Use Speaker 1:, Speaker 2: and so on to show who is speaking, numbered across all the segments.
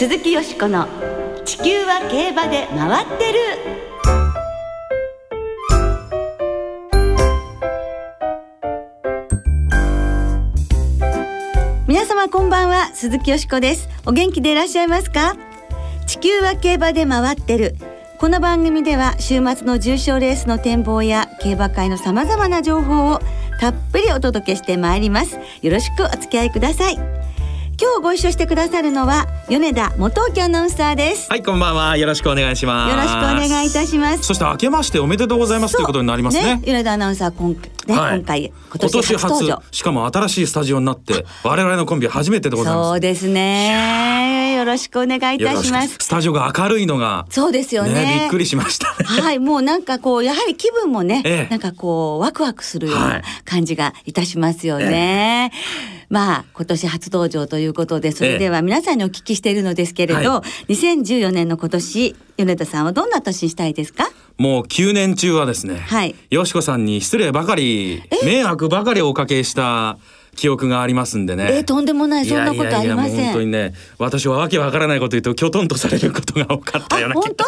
Speaker 1: 鈴木よしこの「地球は競馬で回ってる」皆様こんばんは鈴木よしこです。お元気でいらっしゃいますか？地球は競馬で回ってる。この番組では週末の重賞レースの展望や競馬会のさまざまな情報をたっぷりお届けしてまいります。よろしくお付き合いください。今日ご一緒してくださるのは米田元木アナウンサーです。
Speaker 2: はいこんばんは。よろしくお願いします。
Speaker 1: よろしくお願いいたします。
Speaker 2: そして明けましておめでとうございますということになりますね。
Speaker 1: 米田アナウンサー今,、ねはい、今回今年初
Speaker 2: しかも新しいスタジオになって我々のコンビ初めてでございます。
Speaker 1: そうですね。よろしくお願いいたします。
Speaker 2: スタジオが明るいのが
Speaker 1: そうですよね、ね、
Speaker 2: びっくりしましたね。
Speaker 1: はいもうなんかこうやはり気分もね、ええ、なんかこうワクワクするような感じがいたしますよね、えまあ今年初登場ということでそれでは皆さんにお聞きしているのですけれど、はい、2014年の今年米田さんはどんな年にしたいですか？
Speaker 2: もう9年中はですね、はい、よしこさんに失礼ばかり迷惑ばかりおかけした記憶がありますんでね。
Speaker 1: えー、とんでもないそんなことありません。いやいやいや
Speaker 2: 本当にね、私はわけわからないこと言うときょとんとされることが多かったような。
Speaker 1: 本
Speaker 2: 当？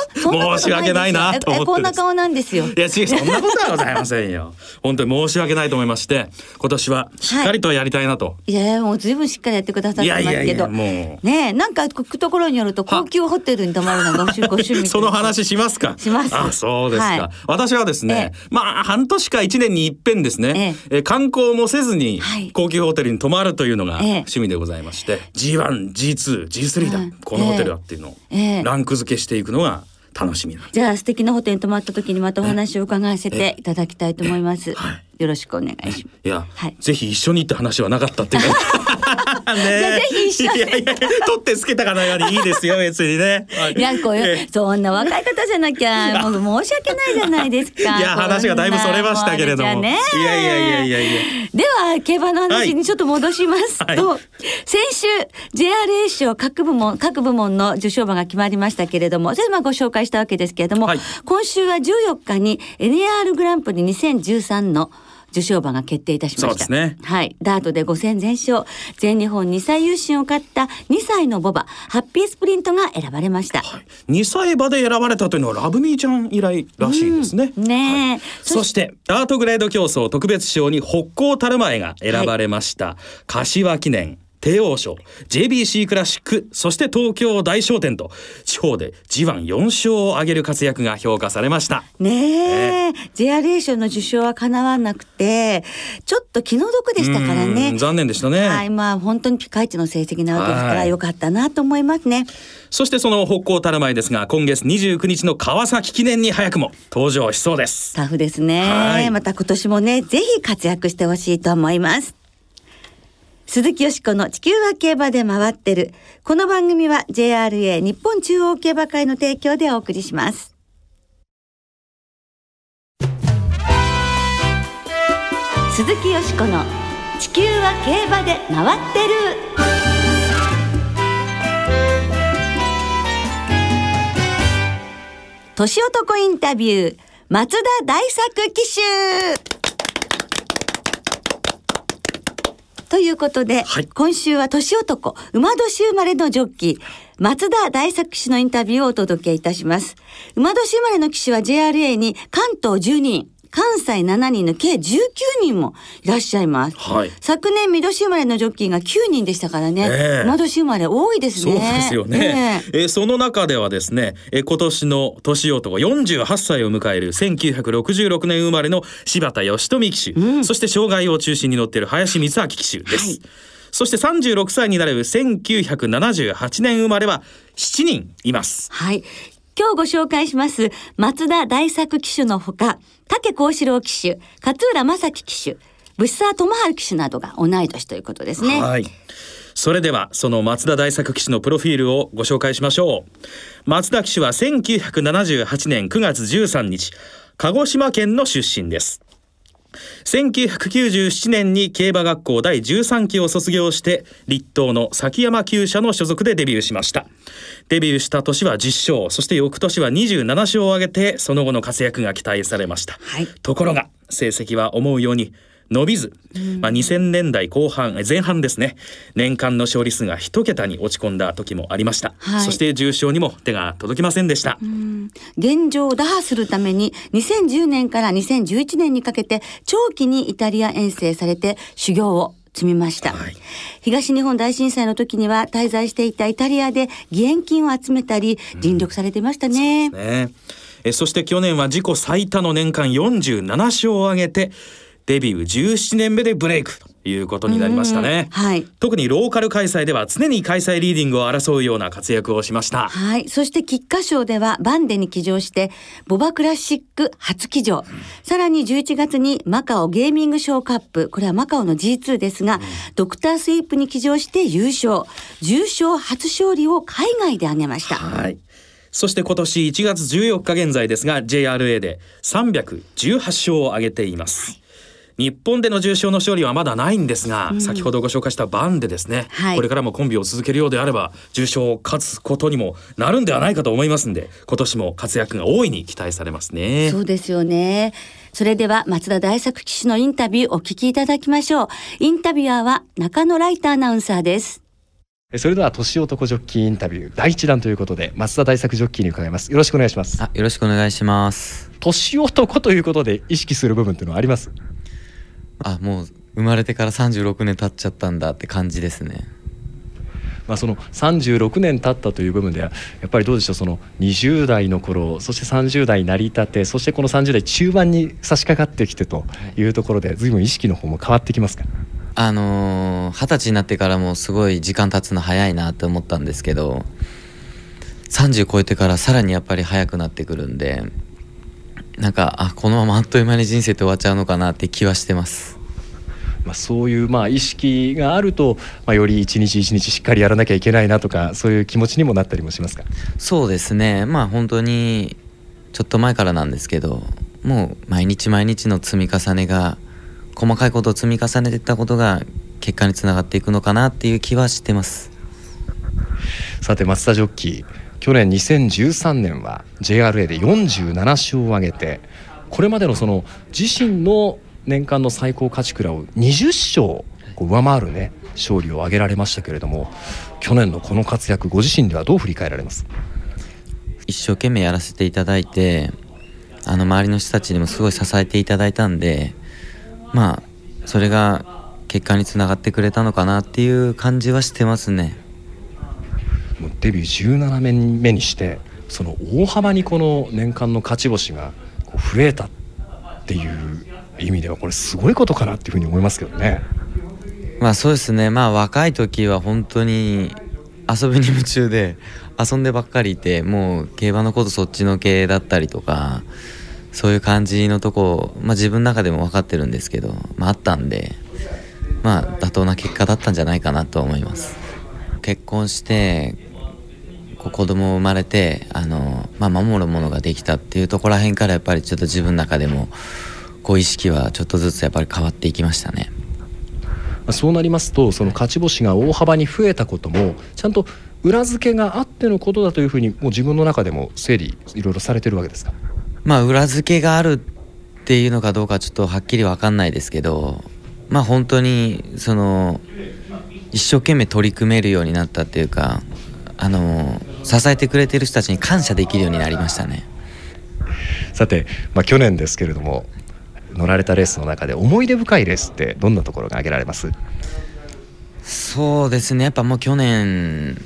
Speaker 2: 申し訳ないなと思って
Speaker 1: こんな顔なんですよ。
Speaker 2: いや違うそんなことはございませんよ。本当に申し訳ないと思いまして、今年はしっかりとやりたいなと。は
Speaker 1: い、いやもうずいぶんしっかりやってくださってますけど。いやいやいやもうねなんか聞くところによると高級ホテルに泊まるのがご趣 味。
Speaker 2: その話しますか？
Speaker 1: します。
Speaker 2: あそうですか。はい、私はですね、えまあ半年か一年に一遍ですね、ええ観光もせずに高級ホテルに泊まるというのが趣味でございまして、ええ、G1、G2、G3 だ、うん、このホテルだっていうのをランク付けしていくのが楽しみな。
Speaker 1: じゃあ素敵なホテルに泊まった時にまたお話を伺わせていただきたいと思います。はい。よろしくお願いします。
Speaker 2: いや、はい、ぜひ一緒にって話はなかったっていう
Speaker 1: ぜひ一緒に。取
Speaker 2: ってつけたかのようにいいですよ、別にね。
Speaker 1: いや、こういう、そんな若い方じゃなきゃ、もう申し訳ないじゃないですか。
Speaker 2: いや、話がだいぶそれましたけれども。ね、いやいやいやいやいや。
Speaker 1: では、競馬の話にちょっと戻しますと、はい、先週、JRA 賞各部門、各部門の受賞馬が決まりましたけれども、それまあご紹介したわけですけれども、はい、今週は14日に NAR グランプリ2013の受賞馬が決定いたしました。ね、はい。ダートで5戦全勝、全日本2歳優勝を勝った2歳のボバ、ハッピースプリントが選ばれました。はい、
Speaker 2: 2歳馬で選ばれたというのはラブミーちゃん以来らしいですね。
Speaker 1: うん、ね、はい、
Speaker 2: そしてダートグレード競争特別賞に北高たる前が選ばれました。はい、柏記念帝王賞 JBC クラシックそして東京大商店と地方で G14 勝を挙げる活躍が評価されました。
Speaker 1: ねえ、ね、JRA 賞の受賞はかなわなくてちょっと気の毒でしたからね。
Speaker 2: 残念でしたね。
Speaker 1: はいまあ本当にピカイチの成績なわけですからよかったなと思いますね。
Speaker 2: そしてその北高たる前ですが今月29日の川崎記念に早くも登場しそうです。
Speaker 1: タフですね。また今年もねぜひ活躍してほしいと思います鈴木よしこの地球は競馬で回ってる。この番組は JRA 日本中央競馬会の提供でお送りします。鈴木よしこの地球は競馬で回ってる。年男インタビュー松田大作騎手ということで、はい、今週は年男、馬年生まれのジョッキー、松田大作騎手のインタビューをお届けいたします。馬年生まれの騎手は JRA に関東12人、関西7人の計19人もいらっしゃいます。はい、昨年、見年生まれのジョッキーが9人でしたからね。えー、年生まれ多いですね。
Speaker 2: そうですよね。えー、えー、その中ではですね、えー、今年の年男48歳を迎える1966年生まれの柴田義富騎手、うん、そして障害を中心に乗っている林光明騎手です。はいそして36歳になる1978年生まれは7人います。
Speaker 1: はい。今日ご紹介します松田大作騎手のほか、竹幸四郎騎手、勝浦正樹騎手、物沢智春騎手などが同い年ということですね。
Speaker 2: はい。それではその松田大作騎手のプロフィールをご紹介しましょう。松田騎手は1978年9月13日、鹿児島県の出身です。1997年に競馬学校第13期を卒業して立東の崎山厩舎の所属でデビューしました。デビューした年は10勝そして翌年は27勝を挙げてその後の活躍が期待されました、はい、ところが成績は思うように伸びず、まあ、2000年代後半前半ですね。年間の勝利数が一桁に落ち込んだ時もありました、はい、そして重賞にも手が届きませんでした。
Speaker 1: 現状を打破するために2010年から2011年にかけて長期にイタリア遠征されて修行を積みました、はい、東日本大震災の時には滞在していたイタリアで義援金を集めたり尽力されてましたね。うん、
Speaker 2: ね。えそして去年は自己最多の年間47勝を挙げてデビュー17年目でブレイクということになりましたね、はい、特にローカル開催では常に開催リーディングを争うような活躍をしました。
Speaker 1: はい。そして菊花賞ではバンデに騎乗してボバクラシック初騎乗、うん、さらに11月にマカオゲーミングショーカップ。これはマカオの G2 ですが、うん、ドクタースイープに騎乗して優勝。重賞初勝利を海外で挙げました。
Speaker 2: はい。そして今年1月14日現在ですが JRA で318勝を挙げています、はい日本での重賞の勝利はまだないんですが、うん、先ほどご紹介したバンでですね、はい、これからもコンビを続けるようであれば重賞を勝つことにもなるんではないかと思いますんで今年も活躍が大いに期待されますね。
Speaker 1: そうですよね。それでは松田大作騎手のインタビューお聞きいただきましょう。インタビュアーは中野ライターアナウンサーです。
Speaker 3: それでは年男ジョッキーインタビュー第一弾ということで松田大作ジョッキーに伺います。よろしくお願いします。
Speaker 4: あよろしくお願いします。
Speaker 3: 年男ということで意識する部分っていうのはあります？
Speaker 4: あもう生まれてから36年経っちゃったんだって感じですね。
Speaker 3: まあ、その36年経ったという部分ではやっぱりどうでしょうその20代の頃そして30代成り立てそしてこの30代中盤に差し掛かってきてというところで随分意識の方も変わってきますか？
Speaker 4: あの二、十歳になってからもすごい時間経つの早いなって思ったんですけど30超えてからさらにやっぱり早くなってくるんでなんかあこのままあっという間に人生って終わっちゃうのかなって気はしてます。
Speaker 3: まあ、そういうまあ意識があると、まあ、より一日一日しっかりやらなきゃいけないなとかそういう気持ちにもなったりもしますか？
Speaker 4: そうですね。まあ本当にちょっと前からなんですけどもう毎日毎日の積み重ねが細かいことを積み重ねていったことが結果につながっていくのかなっていう気はしてます。
Speaker 3: さて松田ジョッキー去年2013年は JRA で47勝を挙げてこれまでのその自身の年間の最高勝ち倉を20勝上回るね勝利を挙げられましたけれども去年のこの活躍ご自身ではどう振り返られます？
Speaker 4: 一生懸命やらせていただいてあの周りの人たちにもすごい支えていただいたんでまあそれが結果につながってくれたのかなっていう感じはしてますね。
Speaker 3: デビュー17年目にしてその大幅にこの年間の勝ち星がこう増えたっていう意味ではこれすごいことかなっていうふうに思いますけどね。
Speaker 4: まあそうですねまあ若い時は本当に遊びに夢中で遊んでばっかりいてもう競馬のことそっちの系だったりとかそういう感じのとこ、まあ、自分の中でも分かってるんですけど、まあ、あったんでまあ妥当な結果だったんじゃないかなと思います。結婚してこう子供生まれてあの、まあ、守るものができたっていうところら辺からやっぱりちょっと自分の中でもこう意識はちょっとずつやっぱり変わっていきましたね。
Speaker 3: そうなりますとその勝ち星が大幅に増えたこともちゃんと裏付けがあってのことだというふうにもう自分の中でも整理いろいろされてるわけですか？
Speaker 4: まあ裏付けがあるっていうのかどうかちょっとはっきり分かんないですけどまあ本当にその一生懸命取り組めるようになったっていうかあの支えてくれてる人たちに感謝できるようになりましたね。
Speaker 3: さて、まあ、去年ですけれども乗られたレースの中で思い出深いレースってどんなところが挙げられます？
Speaker 4: そうですねやっぱもう去年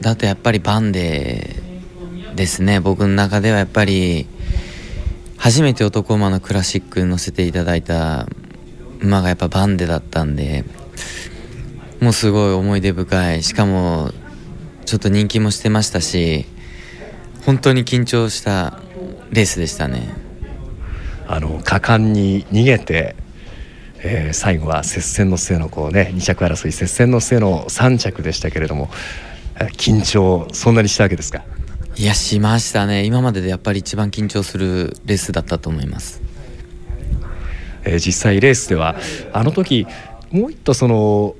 Speaker 4: だとやっぱりバンデですね。僕の中ではやっぱり初めて男馬のクラシックに乗せていただいた馬がやっぱバンデだったんでもうすごい思い出深い。しかもちょっと人気もしてましたし本当に緊張したレースでしたね。
Speaker 3: あの果敢に逃げて、えー、最後は接戦の末のこうね2着争い接戦の末の3着でしたけれども緊張そんなにしたわけですか？
Speaker 4: いやしましたね。今まででやっぱり一番緊張するレースだったと思います、
Speaker 3: えー、実際レースではあの時もう一度その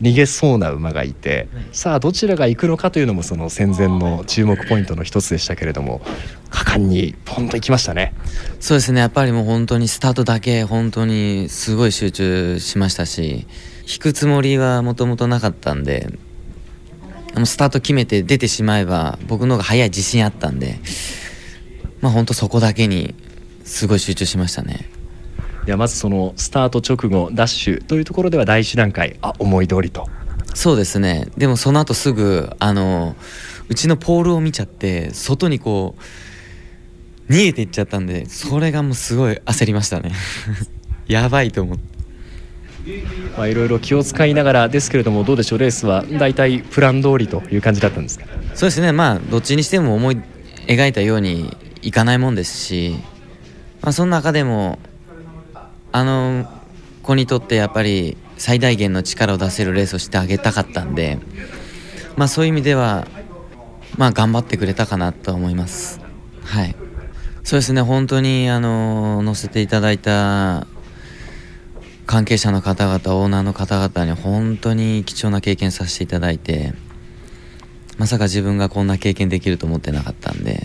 Speaker 3: 逃げそうな馬がいてさあどちらが行くのかというのもその戦前の注目ポイントの一つでしたけれども果敢にポンと行きましたね。
Speaker 4: そうですね。やっぱりもう本当にスタートだけ本当にすごい集中しましたし引くつもりはもともとなかったんでスタート決めて出てしまえば僕の方が早い自信あったんでまあ本当そこだけにすごい集中しましたね。
Speaker 3: ではまずそのスタート直後ダッシュというところでは第一段階あ思い通りと。
Speaker 4: そうですね。でもその後すぐあのうちのポールを見ちゃって外にこう逃げていっちゃったんでそれがもうすごい焦りましたね。やばいと思って。
Speaker 3: まあ、いろいろ気を使いながらですけれどもどうでしょう？レースは大体プラン通りという感じだったんですか？
Speaker 4: そうですね。まあどっちにしても思い描いたようにいかないもんですし、まあ、その中でもあの子にとってやっぱり最大限の力を出せるレースをしてあげたかったんで、まあ、そういう意味では、まあ、頑張ってくれたかなと思います。はいそうですね本当にあの乗せていただいた関係者の方々オーナーの方々に本当に貴重な経験させていただいてまさか自分がこんな経験できると思ってなかったんで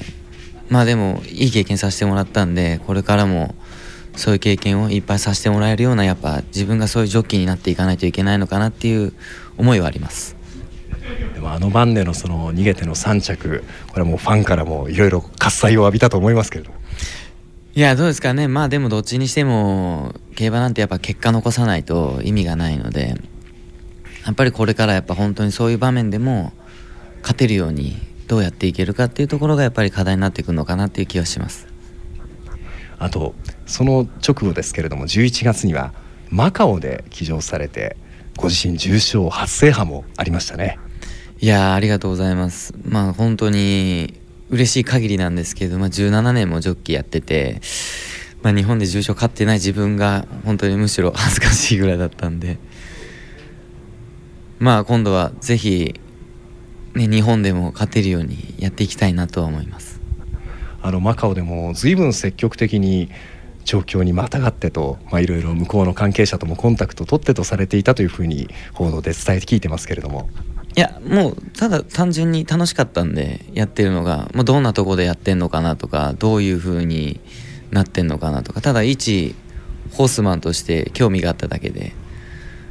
Speaker 4: まあでもいい経験させてもらったんでこれからもそういう経験をいっぱいさせてもらえるようなやっぱ自分がそういうジョッキーになっていかないといけないのかなっていう思いはあります。
Speaker 3: でもあの晩でのその逃げての3着これはもうファンからもいろいろ喝采を浴びたと思いますけれど
Speaker 4: いやどうですかね。まあでもどっちにしても競馬なんてやっぱ結果残さないと意味がないのでやっぱりこれからやっぱ本当にそういう場面でも勝てるようにどうやっていけるかっていうところがやっぱり課題になってくるのかなっていう気はします。
Speaker 3: あとその直後ですけれども11月にはマカオで騎乗されてご自身重賞初制覇もありましたね。
Speaker 4: いやありがとうございます。まあ本当に嬉しい限りなんですけど、まあ、17年もジョッキーやってて、まあ、日本で重賞勝ってない自分が本当にむしろ恥ずかしいぐらいだったんで。まあ今度はぜひ、ね、日本でも勝てるようにやっていきたいなとは思います。
Speaker 3: あのマカオでも随分積極的に状況にまたがってと、まあ、いろいろ向こうの関係者ともコンタクトを取ってとされていたというふうに報道で伝えて聞いてますけれども
Speaker 4: いやもうただ単純に楽しかったんでやってるのが、まあ、どんなとこでやってんのかなとかどういうふうになってんのかなとかただ一ホースマンとして興味があっただけで、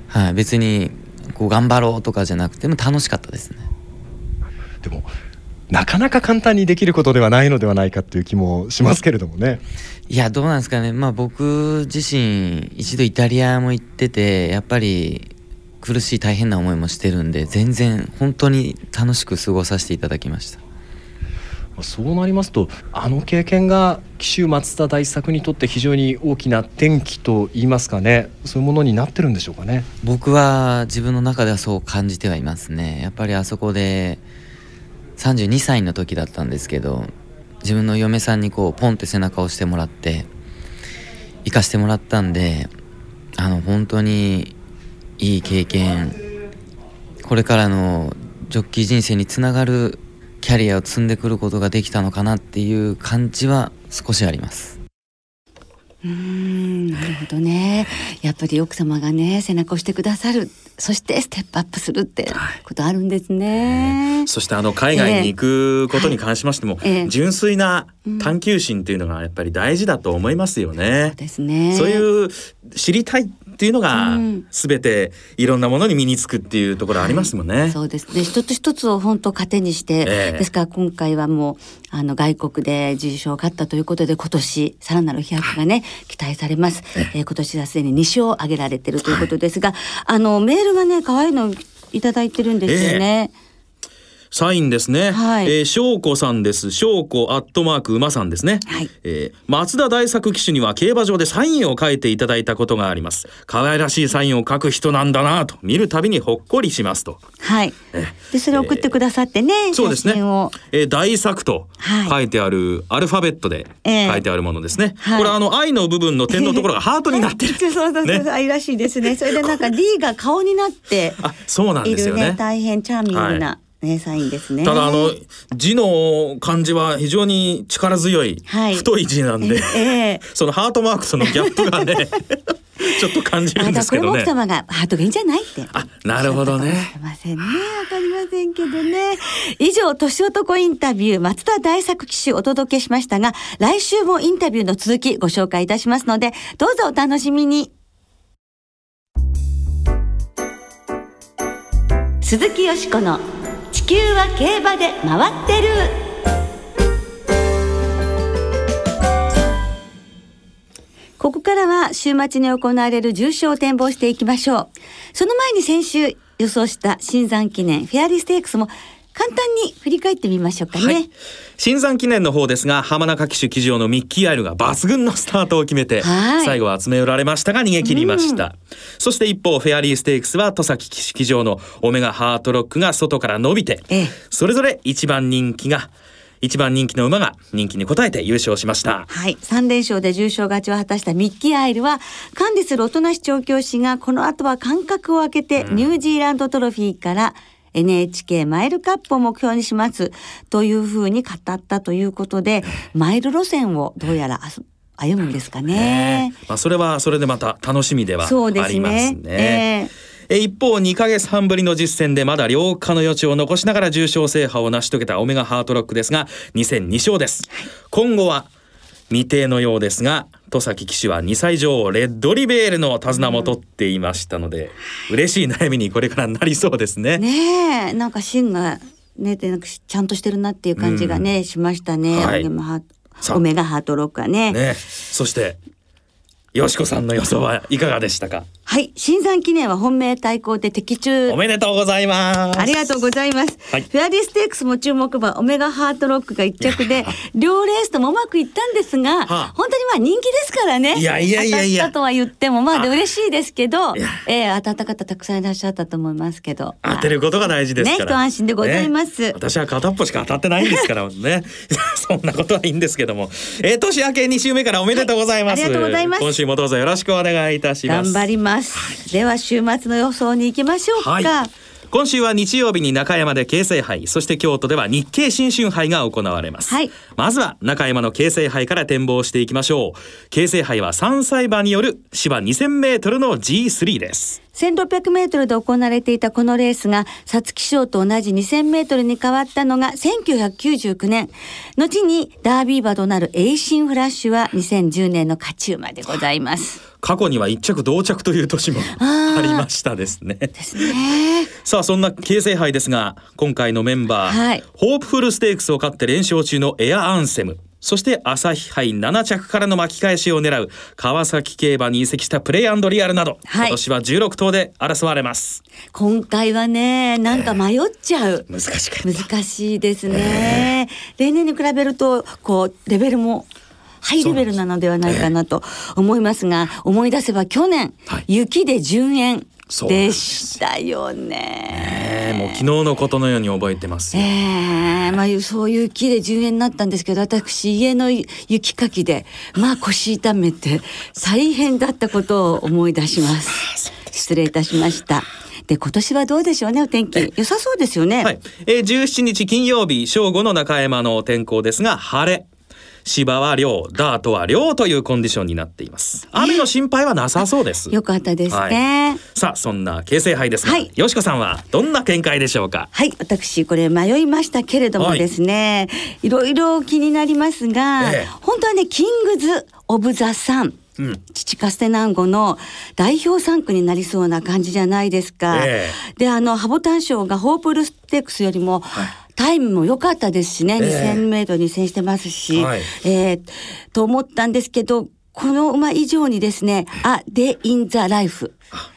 Speaker 4: はい、別にこう頑張ろうとかじゃなくても楽しかったですね。
Speaker 3: でもなかなか簡単にできることではないのではないかっていう気もしますけれどもね。
Speaker 4: いやどうなんですかね。まあ僕自身一度イタリアも行っててやっぱり苦しい大変な思いもしてるんで全然本当に楽しく過ごさせていただきました。
Speaker 3: そうなりますとあの経験が紀州松田大作にとって非常に大きな転機と言いますかね。そういうものになってるんでしょうかね。
Speaker 4: 僕は自分の中ではそう感じてはいますね。やっぱりあそこで32歳の時だったんですけど自分の嫁さんにこうポンって背中を押してもらって行かしてもらったんであの本当にいい経験これからのジョッキー人生につながるキャリアを積んでくることができたのかなっていう感じは少しあります。
Speaker 1: うんなるほどねやっぱり奥様がね背中を押してくださるそしてステップアップするってことあるんですね、
Speaker 2: はい、そしてあの海外に行くことに関しましても、えー純粋な探求心っていうのがやっぱり大事だと思いますよね、
Speaker 1: そうですね。
Speaker 2: そういう知りたいっていうのが全ていろんなものに身につくっていうところありますもんね。はい、
Speaker 1: そうです。ね一つ一つを本当糧にして、えー、ですから今回はもうあの外国で受賞を勝ったということで今年さらなる飛躍がね期待されます。えー、今年はすでに2勝挙げられてるということですが、はい、あのメールがね可愛いのいただいてるんですよね。えー
Speaker 2: サインですね。はい。えー、翔子さんです。翔子アットマーク馬さんですね。
Speaker 1: はい。
Speaker 2: えー、松田大作騎手には競馬場でサインを書いていただいたことがあります。可愛らしいサインを書く人なんだなと見るたびにほっこりしますと。
Speaker 1: はい。えでそれを送ってくださってね。えー、
Speaker 2: そうですね。えー、大作と書いてある、アルファベットで書いてあるものですね。はい、これあの愛の部分の点のところが ハートになってる。
Speaker 1: そうそうそう、ね、愛らしいですね。それでなんか D が顔になって、
Speaker 2: あ、そうなんですよね。
Speaker 1: 大変チャーミングな。はいね、サインですね。
Speaker 2: ただあの字の漢字は非常に力強い、はい、太い字なんで、えー、そのハートマークとのギャップがね ちょっと感じるんですけどね。これ
Speaker 1: も奥様がハートがいいんじゃないって。
Speaker 2: あ、なるほどね。
Speaker 1: ませんね。わかりませんけどね。以上、年男インタビュー、松田大作騎手お届けしましたが、来週もインタビューの続きご紹介いたしますので、どうぞお楽しみに。鈴木よしこの地球は競馬で回ってる。ここからは週末に行われる重賞を展望していきましょう。その前に先週予想した新山記念フェアリーステークスも簡単に振り返ってみましょうかね。はい、
Speaker 2: 新山記念の方ですが、浜中騎手騎乗のミッキーアイルが抜群のスタートを決めて、最後は集め寄られましたが逃げ切りました。そして一方、フェアリーステークスは戸崎騎手騎乗のオメガハートロックが外から伸びて、ええ、それぞれ一番人気が一番人気の馬が人気に応えて優勝しました。
Speaker 1: はい。3連勝で重賞勝ちを果たしたミッキーアイルは、管理する音無調教師がこの後は間隔を空けてニュージーランドトロフィーから NHK マイルカップを目標にしますというふうに語ったということで、マイル路線をどうやら歩むんですかね。
Speaker 2: ねまあ、それはそれでまた楽しみではありますね。ねえ。ー一方2ヶ月半ぶりの実戦でまだ良化の余地を残しながら重賞制覇を成し遂げたオメガハートロックですが2戦2勝です、今後は未定のようですが戸崎騎手は2歳女王レッドリベールの手綱も取っていましたので、うん、嬉しい悩みにこれからなりそうですね。
Speaker 1: ねえ。なんか芯がねなんかちゃんとしてるなっていう感じがね、うん、しましたね、はい、オメガハートロックはね。
Speaker 2: ねそしてよしこさんの予想はいかがでしたか？
Speaker 1: はい、新山記念は本命対抗で的中。
Speaker 2: おめでとうございます。
Speaker 1: ありがとうございます。はい、フェアリーステークスも注目馬、オメガハートロックが一着で、両レースともうまくいったんですが、はあ、本当にまあ人気ですからね。
Speaker 2: いやいやいやいや。
Speaker 1: 当たったとは言っても、まあで嬉しいですけど、えー、当たった方たくさんいらっしゃったと思いますけど。
Speaker 2: 当てることが大事ですから。
Speaker 1: ね、一安心でございます、ね、
Speaker 2: 私は片っぽしか当たってないんですからね。そんなことはいいんですけども。えー、年明け2週目からおめでとうございます、はい、
Speaker 1: ありがとうございます。
Speaker 2: 今週もどうぞよろしくお願いいたします。
Speaker 1: 頑張ります。はい、では週末の予想に行きましょうか、はい、
Speaker 2: 今週は日曜日に中山で京成杯そして京都では日経新春杯が行われます、はい、まずは中山の京成杯から展望していきましょう。京成杯は3歳馬による芝 2000m の G3 です
Speaker 1: 1600メートルで行われていたこのレースが、皐月賞と同じ2000メートルに変わったのが1999年。後にダービー馬となるエイシンフラッシュは2010年の勝ち馬でございます。
Speaker 2: 過去には一着同着という年もありましたですね。
Speaker 1: ですね。
Speaker 2: さあそんな京成杯ですが今回のメンバー、はい、ホープフルステークスを勝って連勝中のエアアンセムそして朝日杯7着からの巻き返しを狙う川崎競馬に移籍したプレイリアルなど、はい、今年は16頭で争われます。
Speaker 1: 今回はねなんか迷っちゃう、
Speaker 2: えー、難し
Speaker 1: く難しいですね、えー、例年に比べるとこうレベルもハイレベルなのではないかなと思いますが、思い出せば去年、はい、雪で順延でしたよね。
Speaker 2: ねもう昨日のことのように覚えてます
Speaker 1: ええー、まあそういう木で10円になったんですけど、私家の雪かきでまあ腰痛めて大変だったことを思い出します。失礼いたしました。で今年はどうでしょうねお天気良さそうですよね。
Speaker 2: はい。えー、17日金曜日正午の中山の天候ですが晴れ。芝は涼、ダートは涼というコンディションになっています。雨の心配はなさそうです。
Speaker 1: よかったですね。はい、
Speaker 2: さあ、そんな京成杯ですが、はい、よしこさんはどんな見解でしょうか？
Speaker 1: はい、私これ迷いましたけれどもですね、はい、いろいろ気になりますが、ええ、本当はね、キングズ・オブ・ザ・サン。うん、父カステナンゴの代表3区になりそうな感じじゃないですか。えー、であのハボタン賞がホープルステークスよりも、はいタイムも良かったですしね、えー、2000メートルに戦してますし、はい、えー、と思ったんですけど、この馬以上にですね、あ、で、インザライフ。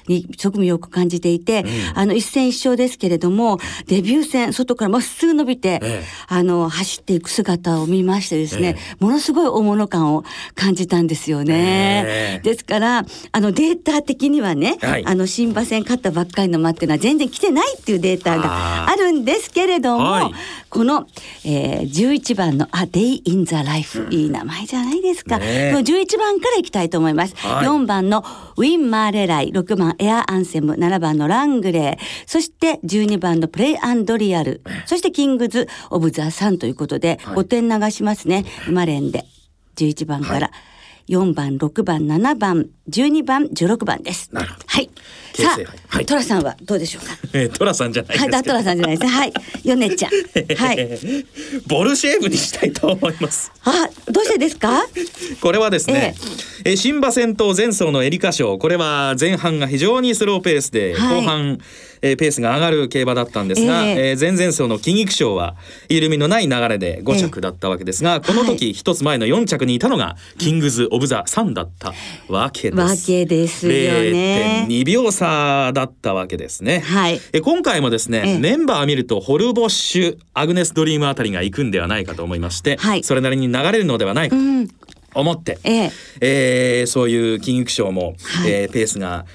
Speaker 1: に側面よく感じていて、うん、あの一戦一勝ですけれどもデビュー戦外からまっすぐ伸びて、ええ、あの走っていく姿を見ましてですね、え、ものすごい大物感を感じたんですよね。ですからあのデータ的にはね、はい、あの新馬戦勝ったばっかりの馬っていうのは全然来てないっていうデータがあるんですけれども、はい、この、えー、11番の「A Day in the Life、うん」いい名前じゃないですか、ね、11番からいきたいと思います。はい、4番のウィン・マーレライ6番エアアンセム、7番のラングレー、そして12番のプレイアンドリアル、そしてキングズ・オブ・ザ・サンということで、5点流しますね。マレンで。11番から。はい4番、6番、7番、12番、16番です。はい。さあ、はい、トラさんはどうでしょうか？
Speaker 2: えー、トラさんじゃないです
Speaker 1: はい、トラさんじゃないです。はい、ヨネちゃん。はい。
Speaker 2: ボルシェーブにしたいと思います。
Speaker 1: あ、どうしてですか？
Speaker 2: これはですね。えー、新馬戦闘前走のエリカ賞、これは前半が非常にスローペースで、はい、後半。えー、ペースが上がる競馬だったんですが、え前々走の金肉賞は緩みのない流れで5着だったわけですが、えー、この時一つ前の4着にいたのがキングズ・オブ・ザ・サンだったわけです。
Speaker 1: わけですよね。
Speaker 2: 0.2秒差だったわけですね。
Speaker 1: はい、
Speaker 2: え今回もですね、えー、メンバー見るとホルボッシュアグネス・ドリームあたりが行くんではないかと思いまして、はい、それなりに流れるのではないかと。思って、ええ。えー、そういう金育賞も、はい、えー、ペースが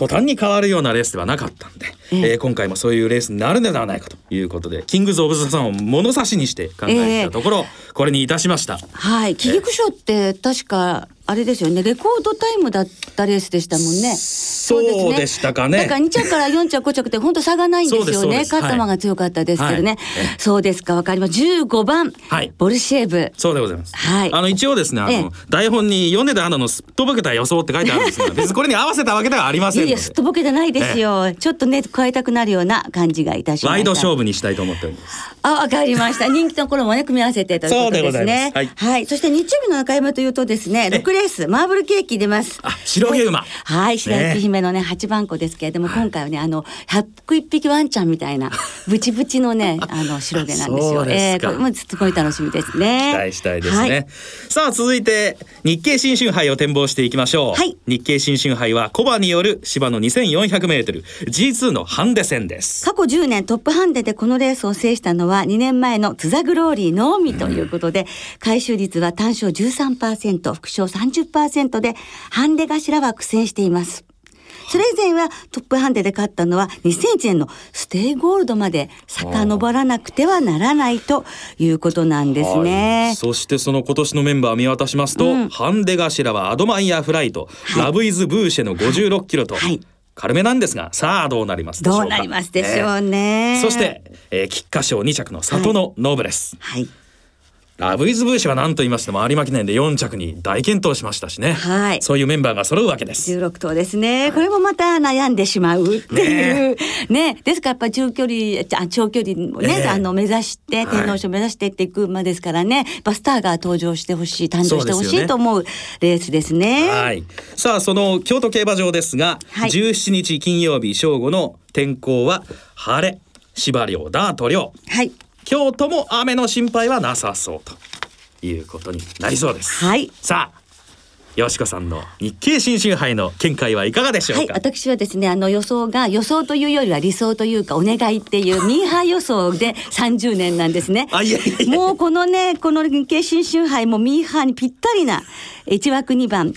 Speaker 2: 途端に変わるようなレースではなかったんで、えー、えー、今回もそういうレースになるのではないかということでキングズ・オブ・ザ・さんを物差しにして考えたところ、えー、これにいたしました。
Speaker 1: はい。金育賞って確かあれですよねレコードタイムだったレースでしたもんね。
Speaker 2: そうでしたかね。
Speaker 1: だから2着から4着5着って本当差がないんですよね。勝った馬が強かったですけどね。はい、そうですかわかります。15番、はい、ボルシェーブ。
Speaker 2: そうでございます。
Speaker 1: はい。
Speaker 2: あの一応ですねあの、ええ、台本に米田アナのすっとぼけた予想って書いてあるんですが 別にこれに合わせたわけではありませんいやいや
Speaker 1: すっとぼけてないですよ。え、ちょっとね加えたくなるような感じがいたしまし
Speaker 2: ワイド勝負にしたいと思っております。あ
Speaker 1: わかりました。人気の頃もね組み合わせてということですね。はい、はい。そして日曜日の中山というとですね6レースマーブルケーキ出ます。
Speaker 2: あ白毛馬。
Speaker 1: はい白雪姫のね8番子ですけれども、今回はねあの101匹ワンちゃんみたいな ブチブチのねあの白毛なんですよ。
Speaker 2: すえー、これ
Speaker 1: もすごい楽しみですね。
Speaker 2: 期待したいですね。はい、さあ続いて日経新春杯を展望していきましょう。はい、日経新春杯はコバによる芝の2400メートル G2 のハンデ戦です。
Speaker 1: 過去10年トップハンデでこのレースを制したのは2年前のトゥザグローリーのみということで、うん、回収率は単勝13%、複勝30%でハンデ頭は苦戦しています。それ以前はトップハンデで勝ったのは2001年のステイゴールドまで遡らなくてはならないということなんですね。
Speaker 2: そしてその今年のメンバー見渡しますと、うん、ハンデ頭はアドマイヤフライト、はい、ラブイズブーシェの56キロと、はい。軽めなんですがさあどうなります
Speaker 1: どうなりますでしょうね、
Speaker 2: そして、えー、菊花賞2着の里のノブレス、
Speaker 1: はい、はい
Speaker 2: ラブイズブーシは何と言いましても有馬記念で4着に大健闘しましたしね、はい、そういうメンバーが揃うわけです。
Speaker 1: 16頭ですね。これもまた悩んでしまうっていう。ねですからやっぱり中距離あ長距離もね、えー、あの目指して天皇賞目指してっていく馬ですからね、バスターが登場してほしい誕生してほしいと思うレースですね。
Speaker 2: はい。さあその京都競馬場ですが、はい、17日金曜日正午の天候は晴れ。芝涼ダート涼
Speaker 1: はい
Speaker 2: 京都も雨の心配はなさそうということになりそうです。
Speaker 1: はい。
Speaker 2: さあ。よしこさんの日経新春杯の見解はいかがでしょうか？はい、
Speaker 1: 私はですね、あの予想が予想というよりは理想というかお願いっていうミーハー予想で30年なんですね。
Speaker 2: あいやいや
Speaker 1: もうこのね、この日経新春杯もミーハーにぴったりな1枠2番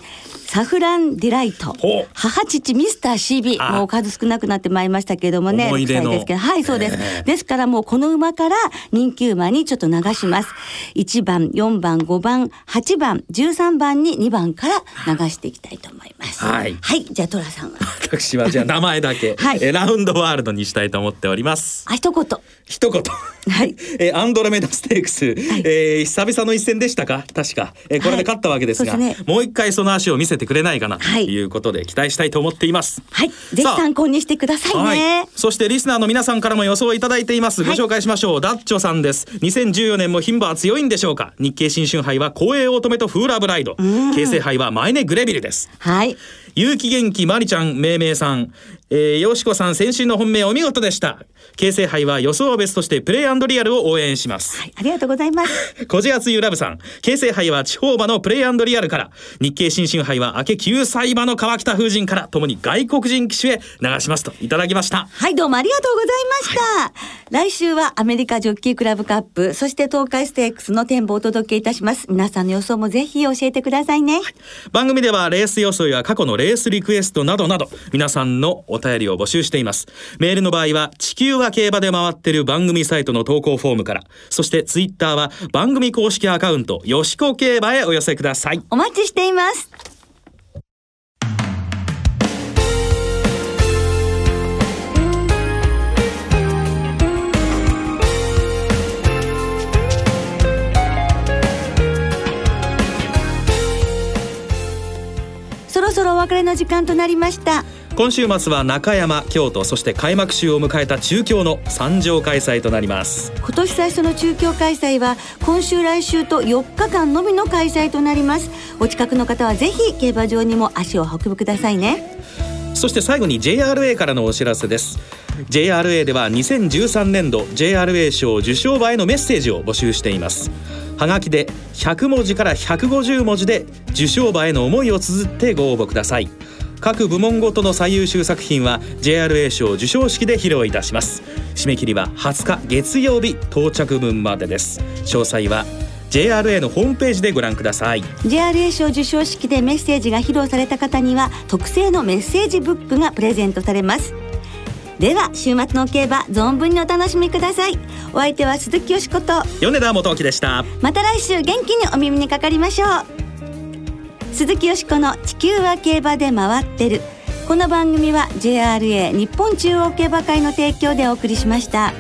Speaker 1: サフランディライト。母父ミスター CB もう数少なくなってまいりましたけどもね。
Speaker 2: 思い出の。
Speaker 1: ですけど。はいそうです、えー、ですからもうこの馬から人気馬にちょっと流します。1番4番5番8番13番に2番から流していきたいと思います。
Speaker 2: はい、
Speaker 1: はい、じゃあトラさんは。
Speaker 2: 私はじゃあ名前だけ、はい、えラウンドワールドにしたいと思っております。
Speaker 1: あ一言。
Speaker 2: 一言。
Speaker 1: はい、
Speaker 2: えー、アンドロメダステークス、はい、えー、久々の一戦でしたか？確か、えー、これで勝ったわけですが、はいね、もう一回その足を見せてくれないかなということで期待したいと思っています。
Speaker 1: はい、ぜひ参考にしてくださいね、はい、
Speaker 2: そしてリスナーの皆さんからも予想いただいています。ご紹介しましょう、ダッチョさんです。2014年も牝馬は強いんでしょうか。日経新春杯は光栄乙女とフーラブライド。京成杯はマイネグレビルです。
Speaker 1: はい
Speaker 2: 有機元気まりちゃんめいめいさん。えー、よしこさん先週の本命お見事でした。京成杯は予想は別としてプレイリアルを応援します、
Speaker 1: はい、ありがとうございます。
Speaker 2: 小じあつゆラブさん。京成杯は地方馬のプレイリアルから。日経新春杯は明け9歳馬の川北風神から。ともに外国人騎手へ流しますといただきました。
Speaker 1: はいどうもありがとうございました、はい、来週はアメリカジョッキークラブカップそして東海ステークスの展望をお届けいたします。皆さんの予想もぜひ教えてくださいね、はい、
Speaker 2: 番組ではレース予想や過去のレースリクエストなどなど皆さんのお便りを募集しています。メールの場合は地球は競馬で回ってる番組サイトの投稿フォームからそしてツイッターは番組公式アカウントよしこ競馬へお寄せください。
Speaker 1: お待ちしています。別れの時間となりました。
Speaker 2: 今週末は中山京都そして開幕週を迎えた中京の三条開催となります。
Speaker 1: 今年最初の中京開催は今週来週と4日間のみの開催となります。お近くの方はぜひ競馬場にも足を運ぶくださいね。
Speaker 2: そして最後に JRA からのお知らせです。JRA では2013年度 JRA 賞受賞馬へのメッセージを募集していますはがきで100文字から150文字で受賞馬への思いを綴ってご応募ください。各部門ごとの最優秀作品は JRA 賞授賞式で披露いたします。締め切りは20日月曜日到着分までです。詳細は JRA のホームページでご覧ください。
Speaker 1: JRA 賞授賞式でメッセージが披露された方には特製のメッセージブックがプレゼントされます。では週末の競馬存分にお楽しみください。お相手は鈴木よしこと。
Speaker 2: 米田元樹でした。
Speaker 1: また来週元気にお耳にかかりましょう。鈴木よしこの地球は競馬で回ってる。この番組は JRA 日本中央競馬会の提供でお送りしました。